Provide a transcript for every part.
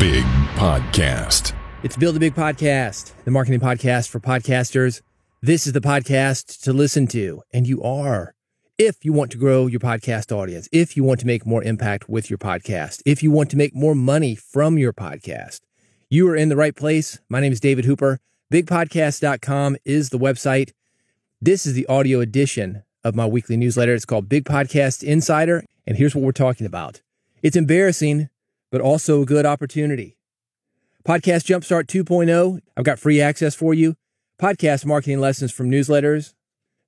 Big Podcast. It's Build a Big Podcast, the marketing podcast for podcasters. This is the podcast to listen to, and you are. If you want to grow your podcast audience, if you want to make more impact with your podcast, if you want to make more money from your podcast, you are in the right place. My name is David Hooper. BigPodcast.com is the website. This is the audio edition of my weekly newsletter. It's called Big Podcast Insider. And here's what we're talking about it's embarrassing, but also a good opportunity. Podcast Jumpstart 2.0, I've got free access for you. Podcast marketing lessons from newsletters.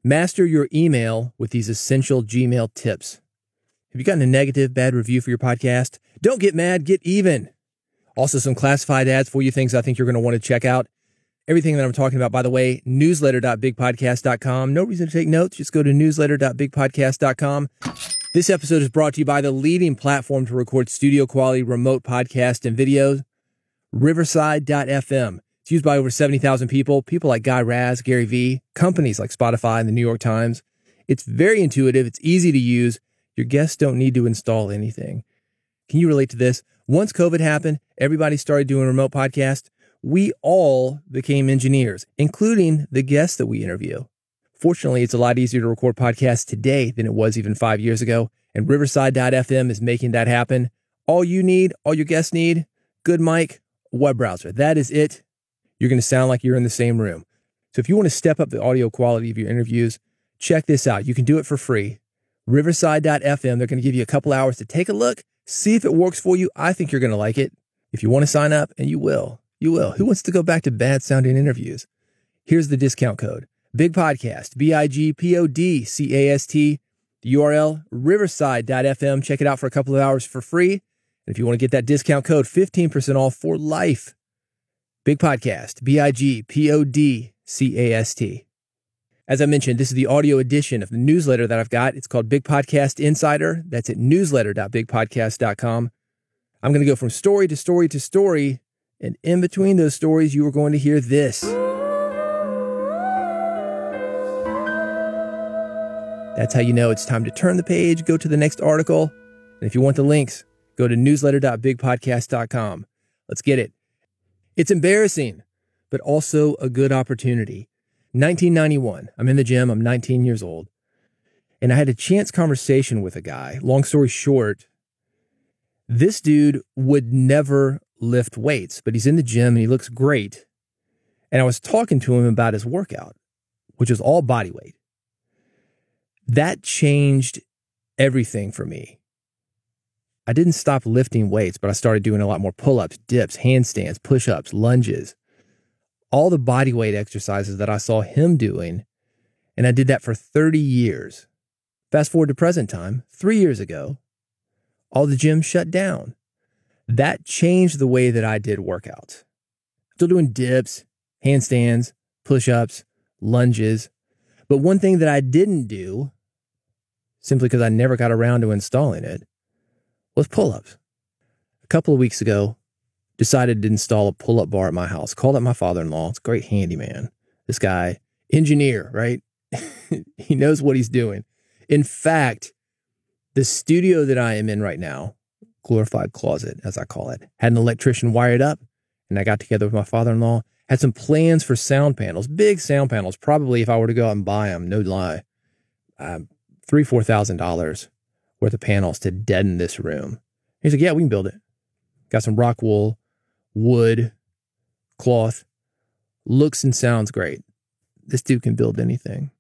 Master your email with these essential Gmail tips. Have you gotten a negative, bad review for your podcast? Don't get mad, get even. Also, some classified ads for you, things I think you're going to want to check out. Everything that I'm talking about, by the way, newsletter.bigpodcast.com. No reason to take notes. Just go to newsletter.bigpodcast.com. This episode is brought to you by the leading platform to record studio quality remote podcast and videos, Riverside.fm. It's used by over 70,000 people, people like Guy Raz, Gary Vee, companies like Spotify and the New York Times. It's very intuitive. It's easy to use. Your guests don't need to install anything. Can you relate to this? Once COVID happened, everybody started doing remote podcasts. We all became engineers, including the guests that we interview. Fortunately, it's a lot easier to record podcasts today than it was even five years ago, and Riverside.fm is making that happen. All you need, all your guests need, good mic, web browser. That is it. You're going to sound like you're in the same room. So if you want to step up the audio quality of your interviews, check this out. You can do it for free. Riverside.fm. They're going to give you a couple hours to take a look, see if it works for you. I think you're going to like it. If you want to sign up, and you will, you will. Who wants to go back to bad sounding interviews? Here's the discount code Big Podcast, B I G P O D C A S T. The URL riverside.fm. Check it out for a couple of hours for free. And if you want to get that discount code, 15% off for life. Big Podcast, B I G P O D C A S T. As I mentioned, this is the audio edition of the newsletter that I've got. It's called Big Podcast Insider. That's at newsletter.bigpodcast.com. I'm going to go from story to story to story. And in between those stories, you are going to hear this. That's how you know it's time to turn the page, go to the next article. And if you want the links, go to newsletter.bigpodcast.com. Let's get it. It's embarrassing, but also a good opportunity. 1991. I'm in the gym. I'm 19 years old. And I had a chance conversation with a guy. Long story short, this dude would never lift weights, but he's in the gym and he looks great. And I was talking to him about his workout, which was all body weight. That changed everything for me. I didn't stop lifting weights, but I started doing a lot more pull ups, dips, handstands, push ups, lunges, all the body weight exercises that I saw him doing. And I did that for 30 years. Fast forward to present time, three years ago, all the gyms shut down. That changed the way that I did workouts. Still doing dips, handstands, push ups, lunges. But one thing that I didn't do, simply because I never got around to installing it, was pull ups. A couple of weeks ago, decided to install a pull up bar at my house. Called up my father in law. It's a great handyman. This guy, engineer, right? he knows what he's doing. In fact, the studio that I am in right now, glorified closet, as I call it, had an electrician wired up. And I got together with my father in law, had some plans for sound panels, big sound panels. Probably if I were to go out and buy them, no lie, uh, three, four thousand dollars worth of panels to deaden this room. He's like, yeah, we can build it. Got some rock wool, wood, cloth. Looks and sounds great. This dude can build anything.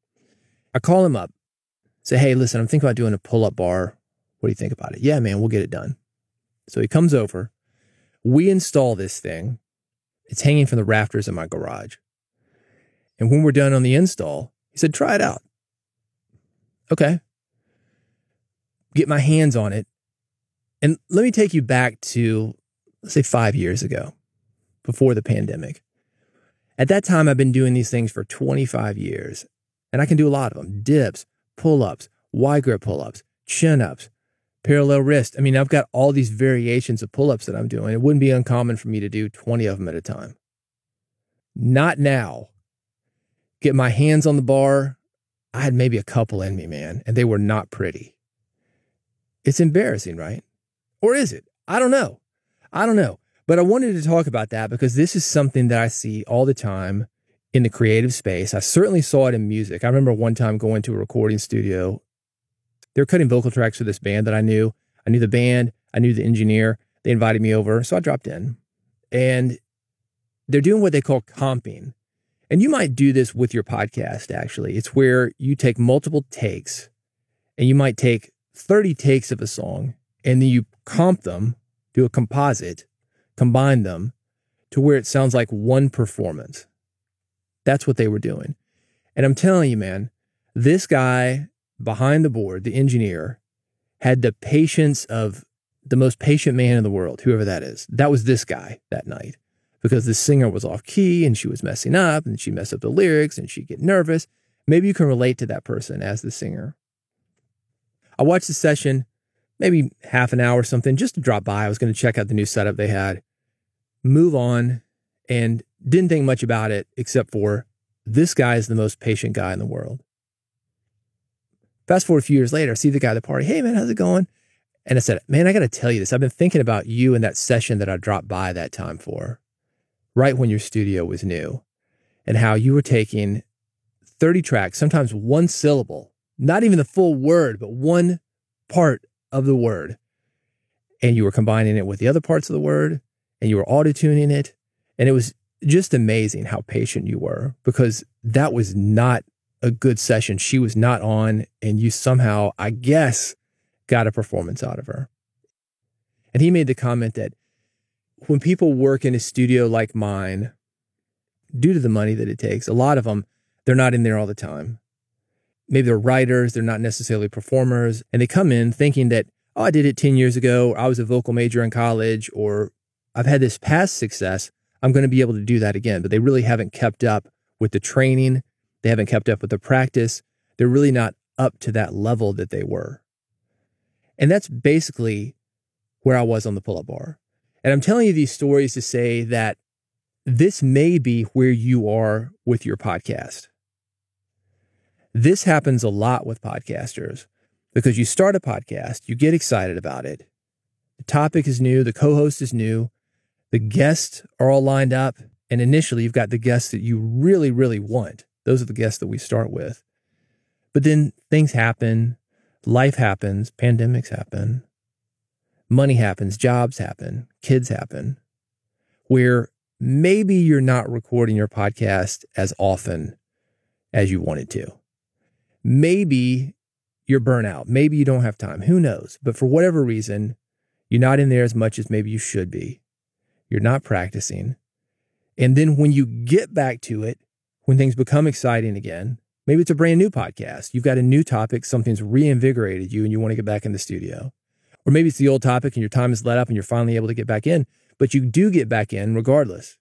I call him up, say, hey, listen, I'm thinking about doing a pull up bar. What do you think about it? Yeah, man, we'll get it done. So he comes over. We install this thing. It's hanging from the rafters in my garage. And when we're done on the install, he said, try it out. Okay. Get my hands on it. And let me take you back to, let's say, five years ago, before the pandemic. At that time, I've been doing these things for 25 years, and I can do a lot of them dips, pull ups, wide grip pull ups, chin ups, parallel wrist. I mean, I've got all these variations of pull ups that I'm doing. It wouldn't be uncommon for me to do 20 of them at a time. Not now. Get my hands on the bar. I had maybe a couple in me, man, and they were not pretty. It's embarrassing, right? Or is it? I don't know. I don't know. But I wanted to talk about that because this is something that I see all the time in the creative space. I certainly saw it in music. I remember one time going to a recording studio. They were cutting vocal tracks for this band that I knew. I knew the band, I knew the engineer. They invited me over, so I dropped in. And they're doing what they call comping. And you might do this with your podcast, actually. It's where you take multiple takes and you might take 30 takes of a song and then you comp them, do a composite, combine them to where it sounds like one performance. That's what they were doing. And I'm telling you, man, this guy behind the board, the engineer, had the patience of the most patient man in the world, whoever that is. That was this guy that night because the singer was off key and she was messing up and she messed up the lyrics and she'd get nervous. Maybe you can relate to that person as the singer. I watched the session, maybe half an hour or something, just to drop by. I was going to check out the new setup they had, move on, and didn't think much about it except for this guy is the most patient guy in the world. Fast forward a few years later, I see the guy at the party. Hey, man, how's it going? And I said, man, I got to tell you this. I've been thinking about you and that session that I dropped by that time for, right when your studio was new, and how you were taking 30 tracks, sometimes one syllable, not even the full word, but one part of the word. And you were combining it with the other parts of the word and you were auto tuning it. And it was just amazing how patient you were because that was not a good session. She was not on, and you somehow, I guess, got a performance out of her. And he made the comment that when people work in a studio like mine, due to the money that it takes, a lot of them, they're not in there all the time. Maybe they're writers, they're not necessarily performers, and they come in thinking that, oh, I did it 10 years ago, or I was a vocal major in college, or I've had this past success. I'm going to be able to do that again. But they really haven't kept up with the training. They haven't kept up with the practice. They're really not up to that level that they were. And that's basically where I was on the pull up bar. And I'm telling you these stories to say that this may be where you are with your podcast. This happens a lot with podcasters because you start a podcast, you get excited about it. The topic is new, the co host is new, the guests are all lined up. And initially, you've got the guests that you really, really want. Those are the guests that we start with. But then things happen, life happens, pandemics happen, money happens, jobs happen, kids happen, where maybe you're not recording your podcast as often as you wanted to. Maybe you're burnout. Maybe you don't have time. Who knows? But for whatever reason, you're not in there as much as maybe you should be. You're not practicing. And then when you get back to it, when things become exciting again, maybe it's a brand new podcast. You've got a new topic, something's reinvigorated you, and you want to get back in the studio. Or maybe it's the old topic and your time is let up and you're finally able to get back in, but you do get back in regardless.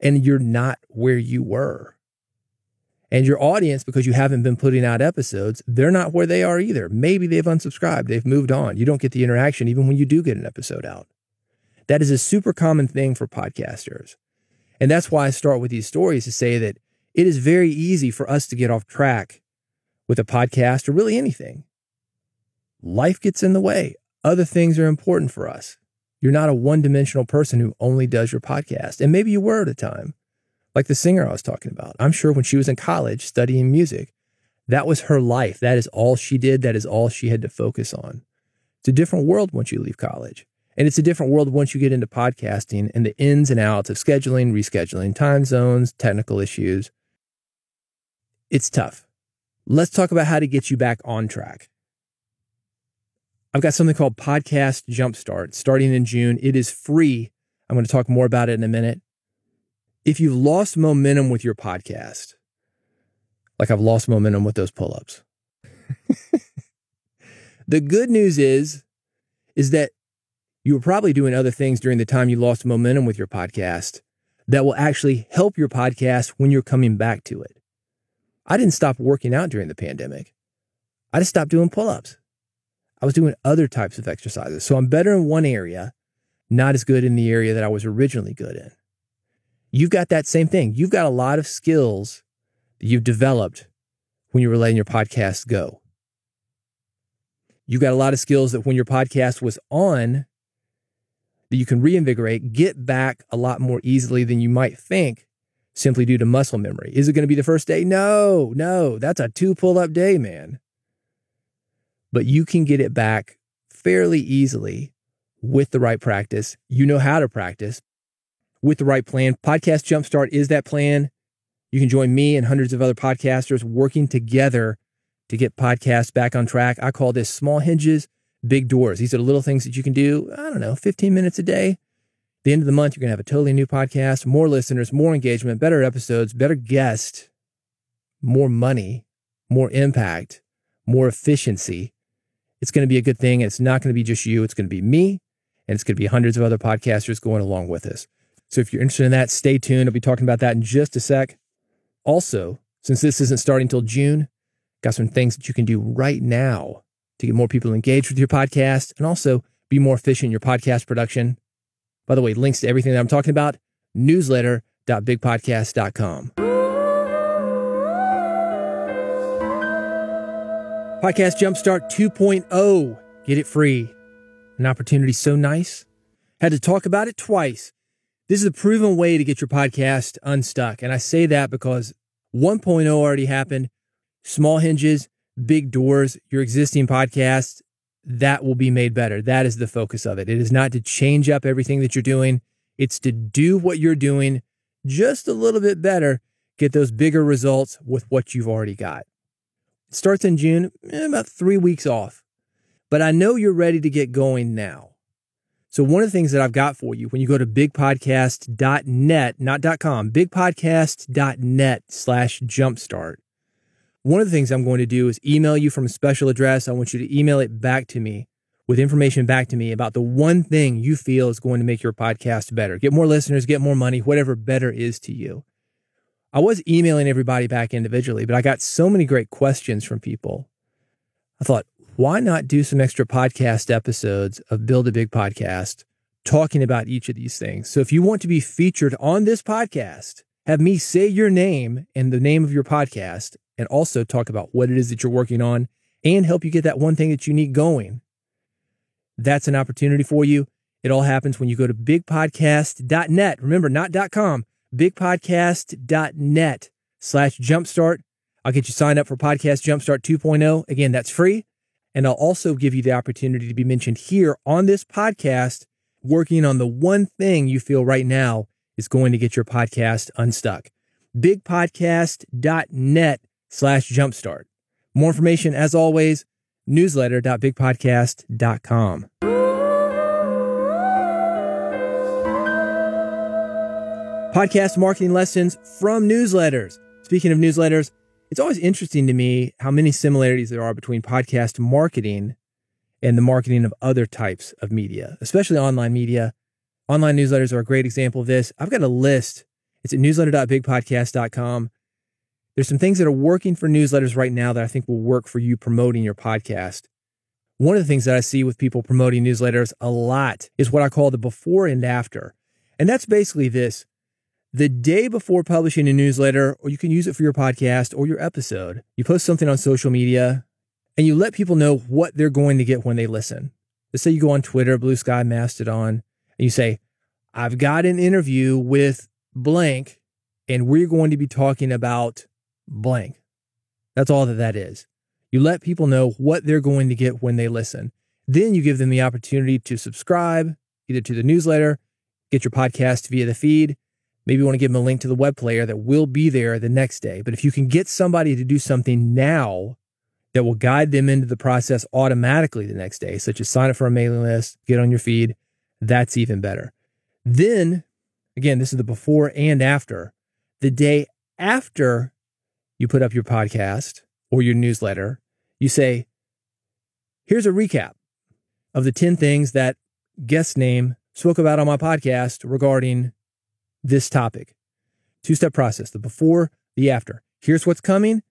And you're not where you were. And your audience, because you haven't been putting out episodes, they're not where they are either. Maybe they've unsubscribed, they've moved on. You don't get the interaction even when you do get an episode out. That is a super common thing for podcasters. And that's why I start with these stories to say that it is very easy for us to get off track with a podcast or really anything. Life gets in the way. Other things are important for us. You're not a one dimensional person who only does your podcast. And maybe you were at a time, like the singer I was talking about. I'm sure when she was in college studying music, that was her life. That is all she did. That is all she had to focus on. It's a different world once you leave college. And it's a different world once you get into podcasting and the ins and outs of scheduling, rescheduling, time zones, technical issues. It's tough. Let's talk about how to get you back on track. I've got something called Podcast Jumpstart starting in June. It is free. I'm going to talk more about it in a minute. If you've lost momentum with your podcast, like I've lost momentum with those pull ups, the good news is, is that you were probably doing other things during the time you lost momentum with your podcast that will actually help your podcast when you're coming back to it. I didn't stop working out during the pandemic. I just stopped doing pull ups. I was doing other types of exercises. So I'm better in one area, not as good in the area that I was originally good in. You've got that same thing. You've got a lot of skills that you've developed when you were letting your podcast go. You got a lot of skills that when your podcast was on, that you can reinvigorate, get back a lot more easily than you might think simply due to muscle memory. Is it going to be the first day? No, no, that's a two pull up day, man. But you can get it back fairly easily with the right practice. You know how to practice with the right plan. Podcast Jumpstart is that plan. You can join me and hundreds of other podcasters working together to get podcasts back on track. I call this small hinges, big doors. These are the little things that you can do, I don't know, 15 minutes a day. the end of the month, you're going to have a totally new podcast, more listeners, more engagement, better episodes, better guests, more money, more impact, more efficiency. It's going to be a good thing. It's not going to be just you. It's going to be me and it's going to be hundreds of other podcasters going along with us. So if you're interested in that, stay tuned. I'll be talking about that in just a sec. Also, since this isn't starting until June, got some things that you can do right now to get more people engaged with your podcast and also be more efficient in your podcast production. By the way, links to everything that I'm talking about, newsletter.bigpodcast.com. Podcast Jumpstart 2.0. Get it free. An opportunity so nice. Had to talk about it twice. This is a proven way to get your podcast unstuck. And I say that because 1.0 already happened. Small hinges, big doors, your existing podcast, that will be made better. That is the focus of it. It is not to change up everything that you're doing, it's to do what you're doing just a little bit better, get those bigger results with what you've already got. It starts in June, eh, about three weeks off. But I know you're ready to get going now. So one of the things that I've got for you when you go to bigpodcast.net, not .com, bigpodcast.net slash jumpstart. One of the things I'm going to do is email you from a special address. I want you to email it back to me with information back to me about the one thing you feel is going to make your podcast better. Get more listeners, get more money, whatever better is to you. I was emailing everybody back individually, but I got so many great questions from people. I thought, why not do some extra podcast episodes of Build a Big Podcast talking about each of these things? So if you want to be featured on this podcast, have me say your name and the name of your podcast, and also talk about what it is that you're working on and help you get that one thing that you need going. That's an opportunity for you. It all happens when you go to bigpodcast.net. Remember, not .com, bigpodcast.net slash jumpstart. I'll get you signed up for Podcast Jumpstart 2.0. Again, that's free. And I'll also give you the opportunity to be mentioned here on this podcast, working on the one thing you feel right now is going to get your podcast unstuck. Bigpodcast.net slash jumpstart. More information, as always, newsletter.bigpodcast.com. Podcast marketing lessons from newsletters. Speaking of newsletters, it's always interesting to me how many similarities there are between podcast marketing and the marketing of other types of media, especially online media. Online newsletters are a great example of this. I've got a list. It's at newsletter.bigpodcast.com. There's some things that are working for newsletters right now that I think will work for you promoting your podcast. One of the things that I see with people promoting newsletters a lot is what I call the before and after. And that's basically this the day before publishing a newsletter, or you can use it for your podcast or your episode, you post something on social media and you let people know what they're going to get when they listen. Let's say you go on Twitter, Blue Sky, Mastodon, and you say, I've got an interview with blank, and we're going to be talking about blank. That's all that that is. You let people know what they're going to get when they listen. Then you give them the opportunity to subscribe either to the newsletter, get your podcast via the feed, Maybe you want to give them a link to the web player that will be there the next day. But if you can get somebody to do something now that will guide them into the process automatically the next day, such as sign up for a mailing list, get on your feed, that's even better. Then, again, this is the before and after. The day after you put up your podcast or your newsletter, you say, here's a recap of the 10 things that guest name spoke about on my podcast regarding this topic. Two step process the before, the after. Here's what's coming.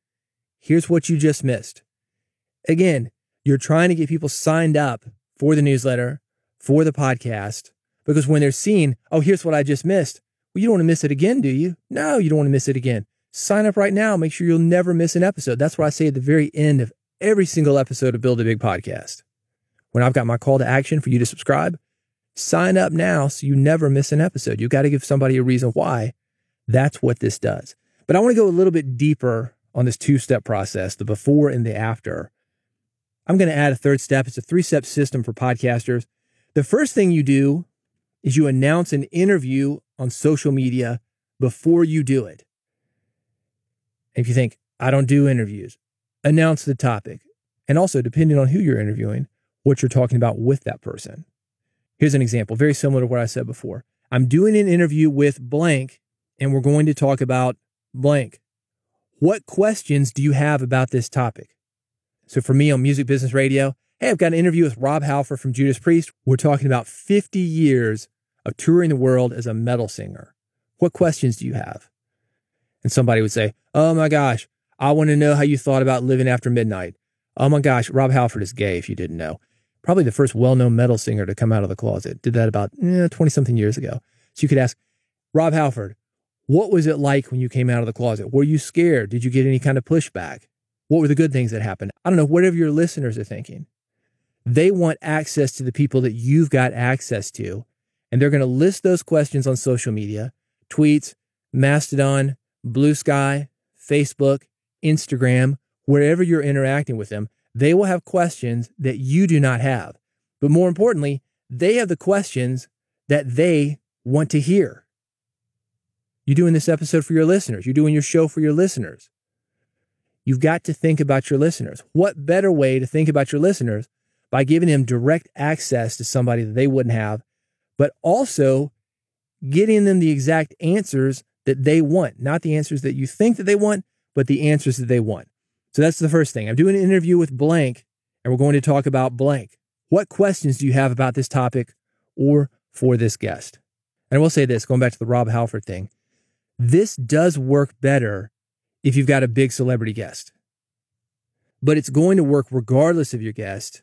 Here's what you just missed. Again, you're trying to get people signed up for the newsletter, for the podcast, because when they're seeing, oh, here's what I just missed. Well, you don't want to miss it again, do you? No, you don't want to miss it again. Sign up right now. Make sure you'll never miss an episode. That's what I say at the very end of every single episode of Build a Big Podcast. When I've got my call to action for you to subscribe, Sign up now so you never miss an episode. You got to give somebody a reason why. That's what this does. But I want to go a little bit deeper on this two step process, the before and the after. I'm going to add a third step. It's a three step system for podcasters. The first thing you do is you announce an interview on social media before you do it. If you think, I don't do interviews, announce the topic. And also, depending on who you're interviewing, what you're talking about with that person. Here's an example, very similar to what I said before. I'm doing an interview with blank, and we're going to talk about blank. What questions do you have about this topic? So for me on Music Business Radio, hey, I've got an interview with Rob Halford from Judas Priest. We're talking about 50 years of touring the world as a metal singer. What questions do you have? And somebody would say, Oh my gosh, I want to know how you thought about living after midnight. Oh my gosh, Rob Halford is gay, if you didn't know. Probably the first well known metal singer to come out of the closet. Did that about 20 eh, something years ago. So you could ask, Rob Halford, what was it like when you came out of the closet? Were you scared? Did you get any kind of pushback? What were the good things that happened? I don't know, whatever your listeners are thinking. They want access to the people that you've got access to. And they're going to list those questions on social media, tweets, Mastodon, Blue Sky, Facebook, Instagram, wherever you're interacting with them. They will have questions that you do not have. But more importantly, they have the questions that they want to hear. You're doing this episode for your listeners. You're doing your show for your listeners. You've got to think about your listeners. What better way to think about your listeners by giving them direct access to somebody that they wouldn't have, but also getting them the exact answers that they want, not the answers that you think that they want, but the answers that they want. So that's the first thing. I'm doing an interview with blank and we're going to talk about blank. What questions do you have about this topic or for this guest? And I will say this, going back to the Rob Halford thing. This does work better if you've got a big celebrity guest. But it's going to work regardless of your guest,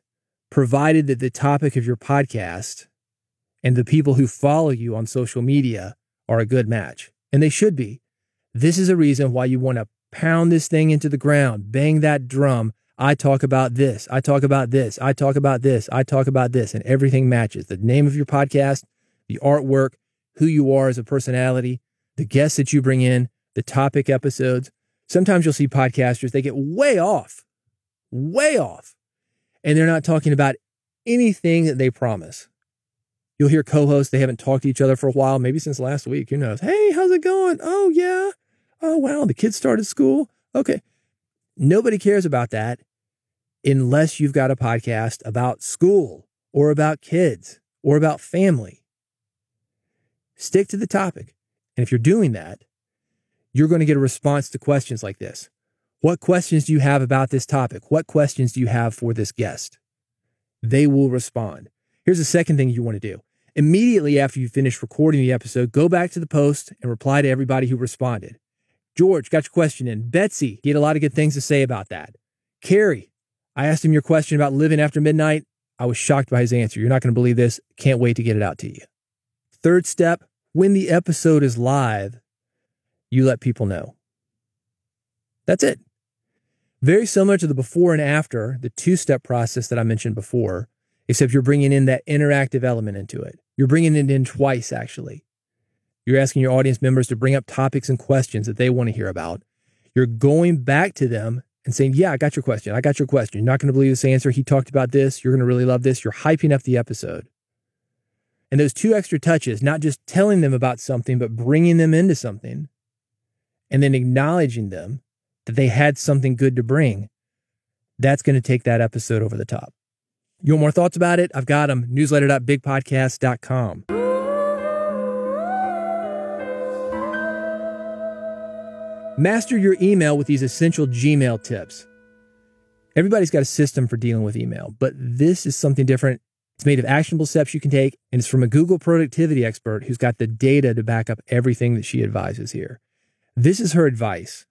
provided that the topic of your podcast and the people who follow you on social media are a good match. And they should be. This is a reason why you want to pound this thing into the ground, bang that drum. I talk about this. I talk about this. I talk about this. I talk about this. And everything matches the name of your podcast, the artwork, who you are as a personality, the guests that you bring in, the topic episodes. Sometimes you'll see podcasters, they get way off, way off, and they're not talking about anything that they promise. You'll hear co hosts, they haven't talked to each other for a while, maybe since last week. Who knows? Hey, how's it going? Oh, yeah. Oh, wow. The kids started school. Okay. Nobody cares about that unless you've got a podcast about school or about kids or about family. Stick to the topic. And if you're doing that, you're going to get a response to questions like this. What questions do you have about this topic? What questions do you have for this guest? They will respond. Here's the second thing you want to do. Immediately after you finish recording the episode, go back to the post and reply to everybody who responded. George, got your question in. Betsy, he had a lot of good things to say about that. Carrie, I asked him your question about living after midnight. I was shocked by his answer. You're not going to believe this. Can't wait to get it out to you. Third step when the episode is live, you let people know. That's it. Very similar to the before and after, the two step process that I mentioned before, except you're bringing in that interactive element into it. You're bringing it in twice, actually. You're asking your audience members to bring up topics and questions that they want to hear about. You're going back to them and saying, Yeah, I got your question. I got your question. You're not going to believe this answer. He talked about this. You're going to really love this. You're hyping up the episode. And those two extra touches, not just telling them about something, but bringing them into something and then acknowledging them that they had something good to bring, that's going to take that episode over the top. You want more thoughts about it? I've got them. Newsletter.bigpodcast.com. Master your email with these essential Gmail tips. Everybody's got a system for dealing with email, but this is something different it's made of actionable steps you can take, and it's from a Google productivity expert who's got the data to back up everything that she advises here. This is her advice.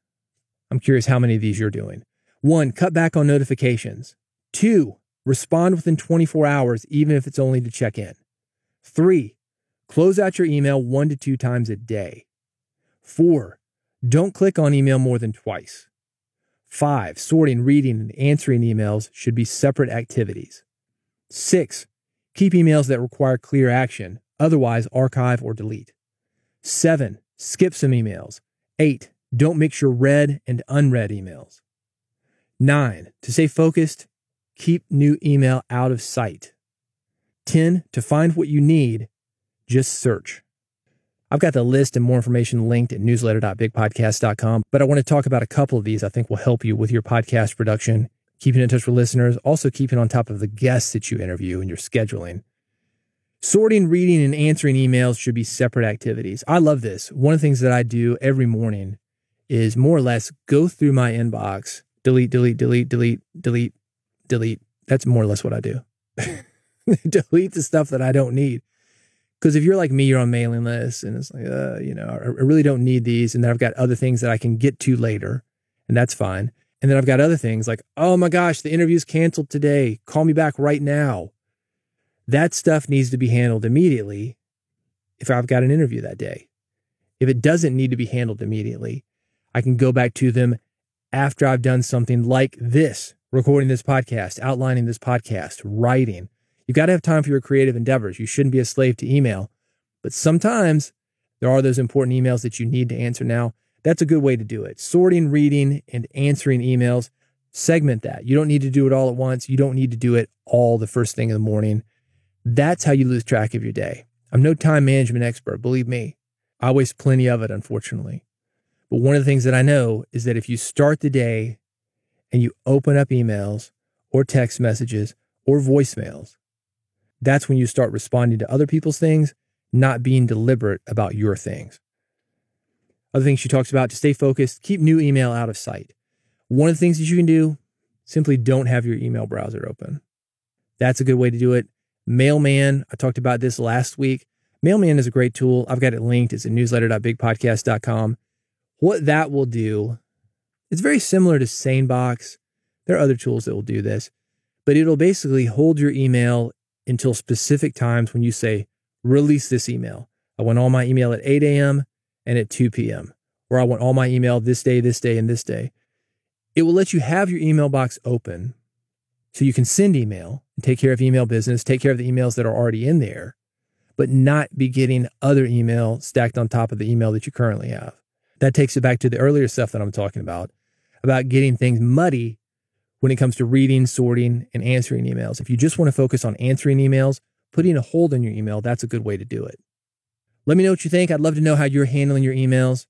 I'm curious how many of these you're doing. One, cut back on notifications. Two, respond within 24 hours, even if it's only to check in. Three, close out your email one to two times a day. Four, don't click on email more than twice. Five, sorting, reading, and answering emails should be separate activities. Six, Keep emails that require clear action. Otherwise, archive or delete. Seven, skip some emails. Eight, don't mix your read and unread emails. Nine, to stay focused, keep new email out of sight. 10, to find what you need, just search. I've got the list and more information linked at newsletter.bigpodcast.com, but I want to talk about a couple of these I think will help you with your podcast production, keeping in touch with listeners, also keeping on top of the guests that you interview and your scheduling. Sorting, reading, and answering emails should be separate activities. I love this. One of the things that I do every morning is more or less go through my inbox, delete, delete, delete, delete, delete, delete. That's more or less what I do. delete the stuff that I don't need. Because if you're like me, you're on mailing lists and it's like, uh, you know, I really don't need these. And then I've got other things that I can get to later, and that's fine. And then I've got other things like, oh my gosh, the interview's canceled today. Call me back right now. That stuff needs to be handled immediately if I've got an interview that day. If it doesn't need to be handled immediately, I can go back to them after I've done something like this recording this podcast, outlining this podcast, writing. You've got to have time for your creative endeavors. You shouldn't be a slave to email. But sometimes there are those important emails that you need to answer now. That's a good way to do it. Sorting, reading, and answering emails. Segment that. You don't need to do it all at once. You don't need to do it all the first thing in the morning. That's how you lose track of your day. I'm no time management expert, believe me. I waste plenty of it, unfortunately. But one of the things that I know is that if you start the day and you open up emails or text messages or voicemails, that's when you start responding to other people's things, not being deliberate about your things. Other things she talks about to stay focused, keep new email out of sight. One of the things that you can do, simply don't have your email browser open. That's a good way to do it. Mailman, I talked about this last week. Mailman is a great tool. I've got it linked. It's at newsletter.bigpodcast.com. What that will do, it's very similar to SaneBox. There are other tools that will do this, but it'll basically hold your email until specific times when you say, release this email. I want all my email at 8 a.m and at 2 p.m., or I want all my email this day, this day, and this day. It will let you have your email box open so you can send email and take care of email business, take care of the emails that are already in there, but not be getting other email stacked on top of the email that you currently have. That takes it back to the earlier stuff that I'm talking about, about getting things muddy when it comes to reading, sorting, and answering emails. If you just want to focus on answering emails, putting a hold on your email, that's a good way to do it. Let me know what you think. I'd love to know how you're handling your emails.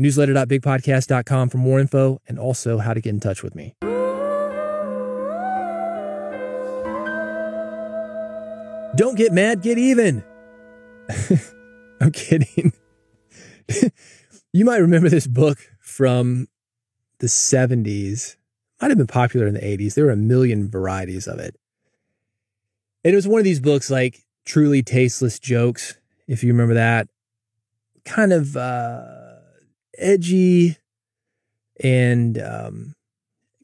Newsletter.bigpodcast.com for more info and also how to get in touch with me. Don't get mad, get even. I'm kidding. you might remember this book from the 70s. Might have been popular in the 80s. There were a million varieties of it. And it was one of these books like truly tasteless jokes if you remember that. Kind of uh, edgy and um,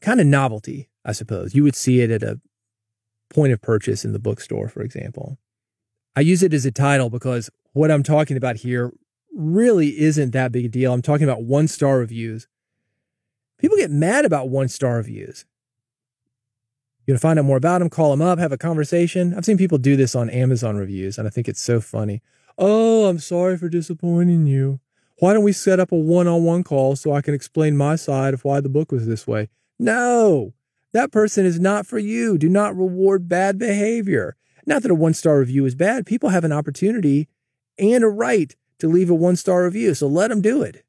kind of novelty, I suppose. You would see it at a point of purchase in the bookstore, for example. I use it as a title because what I'm talking about here really isn't that big a deal. I'm talking about one star reviews. People get mad about one star reviews. You want to find out more about them, call them up, have a conversation. I've seen people do this on Amazon reviews, and I think it's so funny. Oh, I'm sorry for disappointing you. Why don't we set up a one on one call so I can explain my side of why the book was this way? No, that person is not for you. Do not reward bad behavior. Not that a one star review is bad. People have an opportunity and a right to leave a one star review. So let them do it.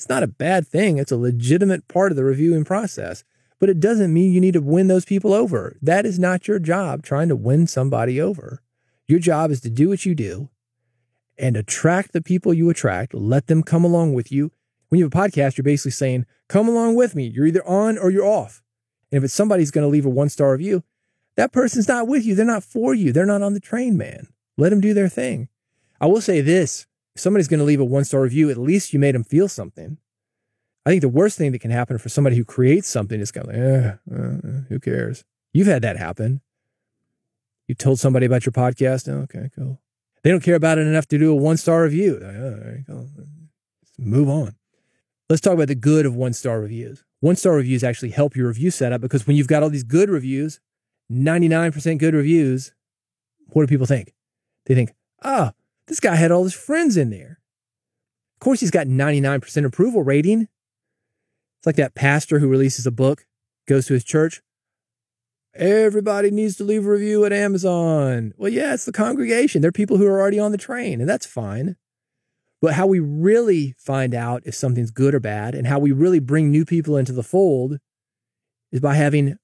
It's not a bad thing. It's a legitimate part of the reviewing process, but it doesn't mean you need to win those people over. That is not your job trying to win somebody over. Your job is to do what you do and attract the people you attract. Let them come along with you. When you have a podcast, you're basically saying, come along with me. You're either on or you're off. And if it's somebody's going to leave a one star review, that person's not with you. They're not for you. They're not on the train, man. Let them do their thing. I will say this if somebody's going to leave a one star review, at least you made them feel something. I think the worst thing that can happen for somebody who creates something is kind of like, eh, uh, who cares? You've had that happen. You told somebody about your podcast. Oh, okay, cool. They don't care about it enough to do a one star review. Like, oh, move on. Let's talk about the good of one star reviews. One star reviews actually help your review setup because when you've got all these good reviews, 99% good reviews, what do people think? They think, oh, this guy had all his friends in there. Of course, he's got 99% approval rating. It's like that pastor who releases a book, goes to his church. Everybody needs to leave a review at Amazon. Well, yeah, it's the congregation. They're people who are already on the train, and that's fine. But how we really find out if something's good or bad and how we really bring new people into the fold is by having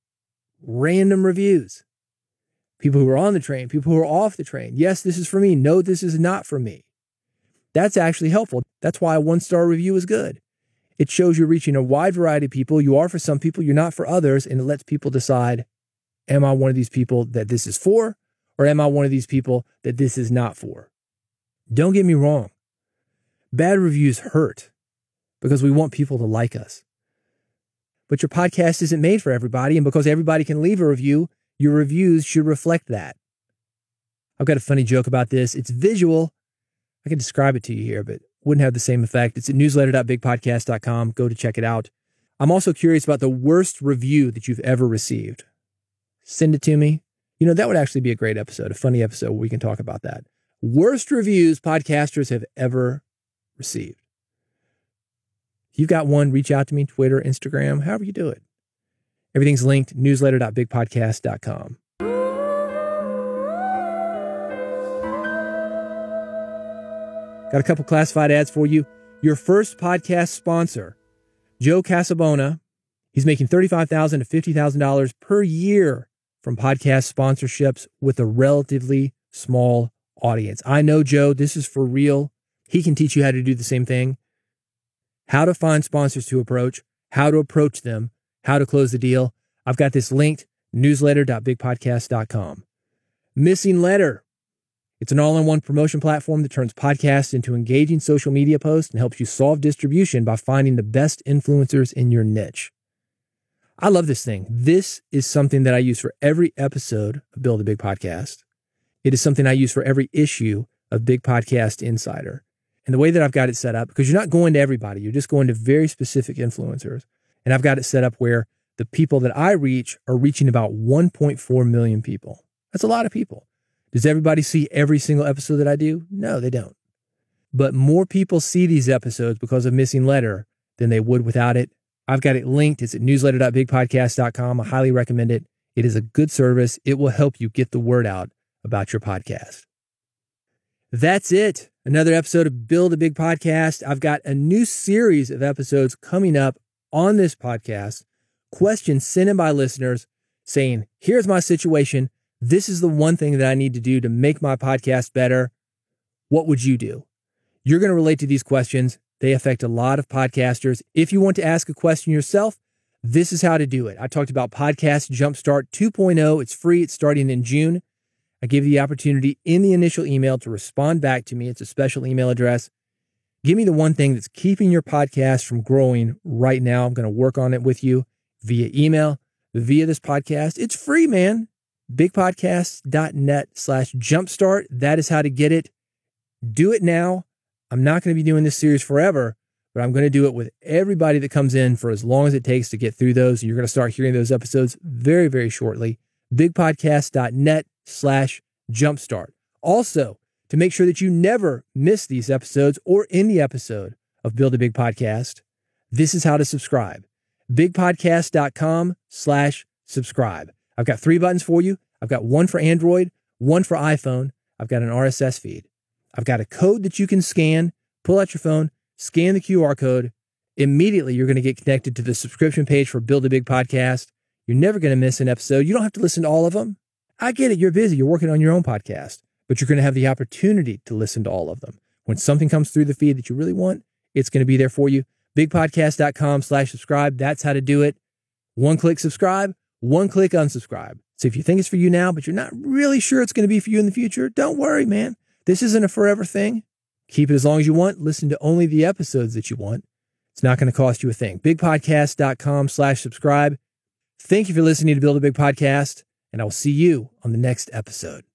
random reviews. People who are on the train, people who are off the train. Yes, this is for me. No, this is not for me. That's actually helpful. That's why a one star review is good. It shows you're reaching a wide variety of people. You are for some people, you're not for others, and it lets people decide am I one of these people that this is for, or am I one of these people that this is not for? Don't get me wrong. Bad reviews hurt because we want people to like us. But your podcast isn't made for everybody. And because everybody can leave a review, your reviews should reflect that. I've got a funny joke about this. It's visual. I can describe it to you here, but wouldn't have the same effect. It's at newsletter.bigpodcast.com. Go to check it out. I'm also curious about the worst review that you've ever received. Send it to me. You know, that would actually be a great episode, a funny episode where we can talk about that. Worst reviews podcasters have ever received. If you've got one, reach out to me, Twitter, Instagram, however you do it. Everything's linked, newsletter.bigpodcast.com. Got a couple classified ads for you. Your first podcast sponsor, Joe Casabona. He's making $35,000 to $50,000 per year from podcast sponsorships with a relatively small audience. I know Joe, this is for real. He can teach you how to do the same thing. How to find sponsors to approach, how to approach them, how to close the deal. I've got this linked newsletter.bigpodcast.com. Missinglettr. It's an all in one promotion platform that turns podcasts into engaging social media posts and helps you solve distribution by finding the best influencers in your niche. I love this thing. This is something that I use for every episode of Build a Big Podcast. It is something I use for every issue of Big Podcast Insider. And the way that I've got it set up, because you're not going to everybody, you're just going to very specific influencers. And I've got it set up where the people that I reach are reaching about 1.4 million people. That's a lot of people. Does everybody see every single episode that I do? No, they don't. But more people see these episodes because of Missinglettr than they would without it. I've got it linked. It's at newsletter.bigpodcast.com. I highly recommend it. It is a good service. It will help you get the word out about your podcast. That's it. Another episode of Build a Big Podcast. I've got a new series of episodes coming up on this podcast. Questions sent in by listeners saying, here's my situation. This is the one thing that I need to do to make my podcast better. What would you do? You're going to relate to these questions. They affect a lot of podcasters. If you want to ask a question yourself, this is how to do it. I talked about Podcast Jumpstart 2.0. It's free. It's starting in June. I give you the opportunity in the initial email to respond back to me. It's a special email address. Give me the one thing that's keeping your podcast from growing right now. I'm going to work on it with you via email, via this podcast. It's free, man. Bigpodcast.net slash jumpstart. That is how to get it. Do it now. I'm not going to be doing this series forever, but I'm going to do it with everybody that comes in for as long as it takes to get through those. You're going to start hearing those episodes very, very shortly. Bigpodcast.net slash jumpstart. Also, to make sure that you never miss these episodes or any episode of Build a Big Podcast, this is how to subscribe. Bigpodcast.com slash subscribe. I've got three buttons for you. I've got one for Android, one for iPhone. I've got an RSS feed. I've got a code that you can scan, pull out your phone, scan the QR code. Immediately, you're going to get connected to the subscription page for Build a Big Podcast. You're never going to miss an episode. You don't have to listen to all of them. I get it. You're busy. You're working on your own podcast, but you're going to have the opportunity to listen to all of them. When something comes through the feed that you really want, it's going to be there for you. Bigpodcast.com slash subscribe. That's how to do it. One click subscribe, one click unsubscribe. So if you think it's for you now, but you're not really sure it's going to be for you in the future, don't worry, man. This isn't a forever thing. Keep it as long as you want. Listen to only the episodes that you want. It's not going to cost you a thing. Bigpodcast.com slash subscribe. Thank you for listening to Build a Big Podcast, and I will see you on the next episode.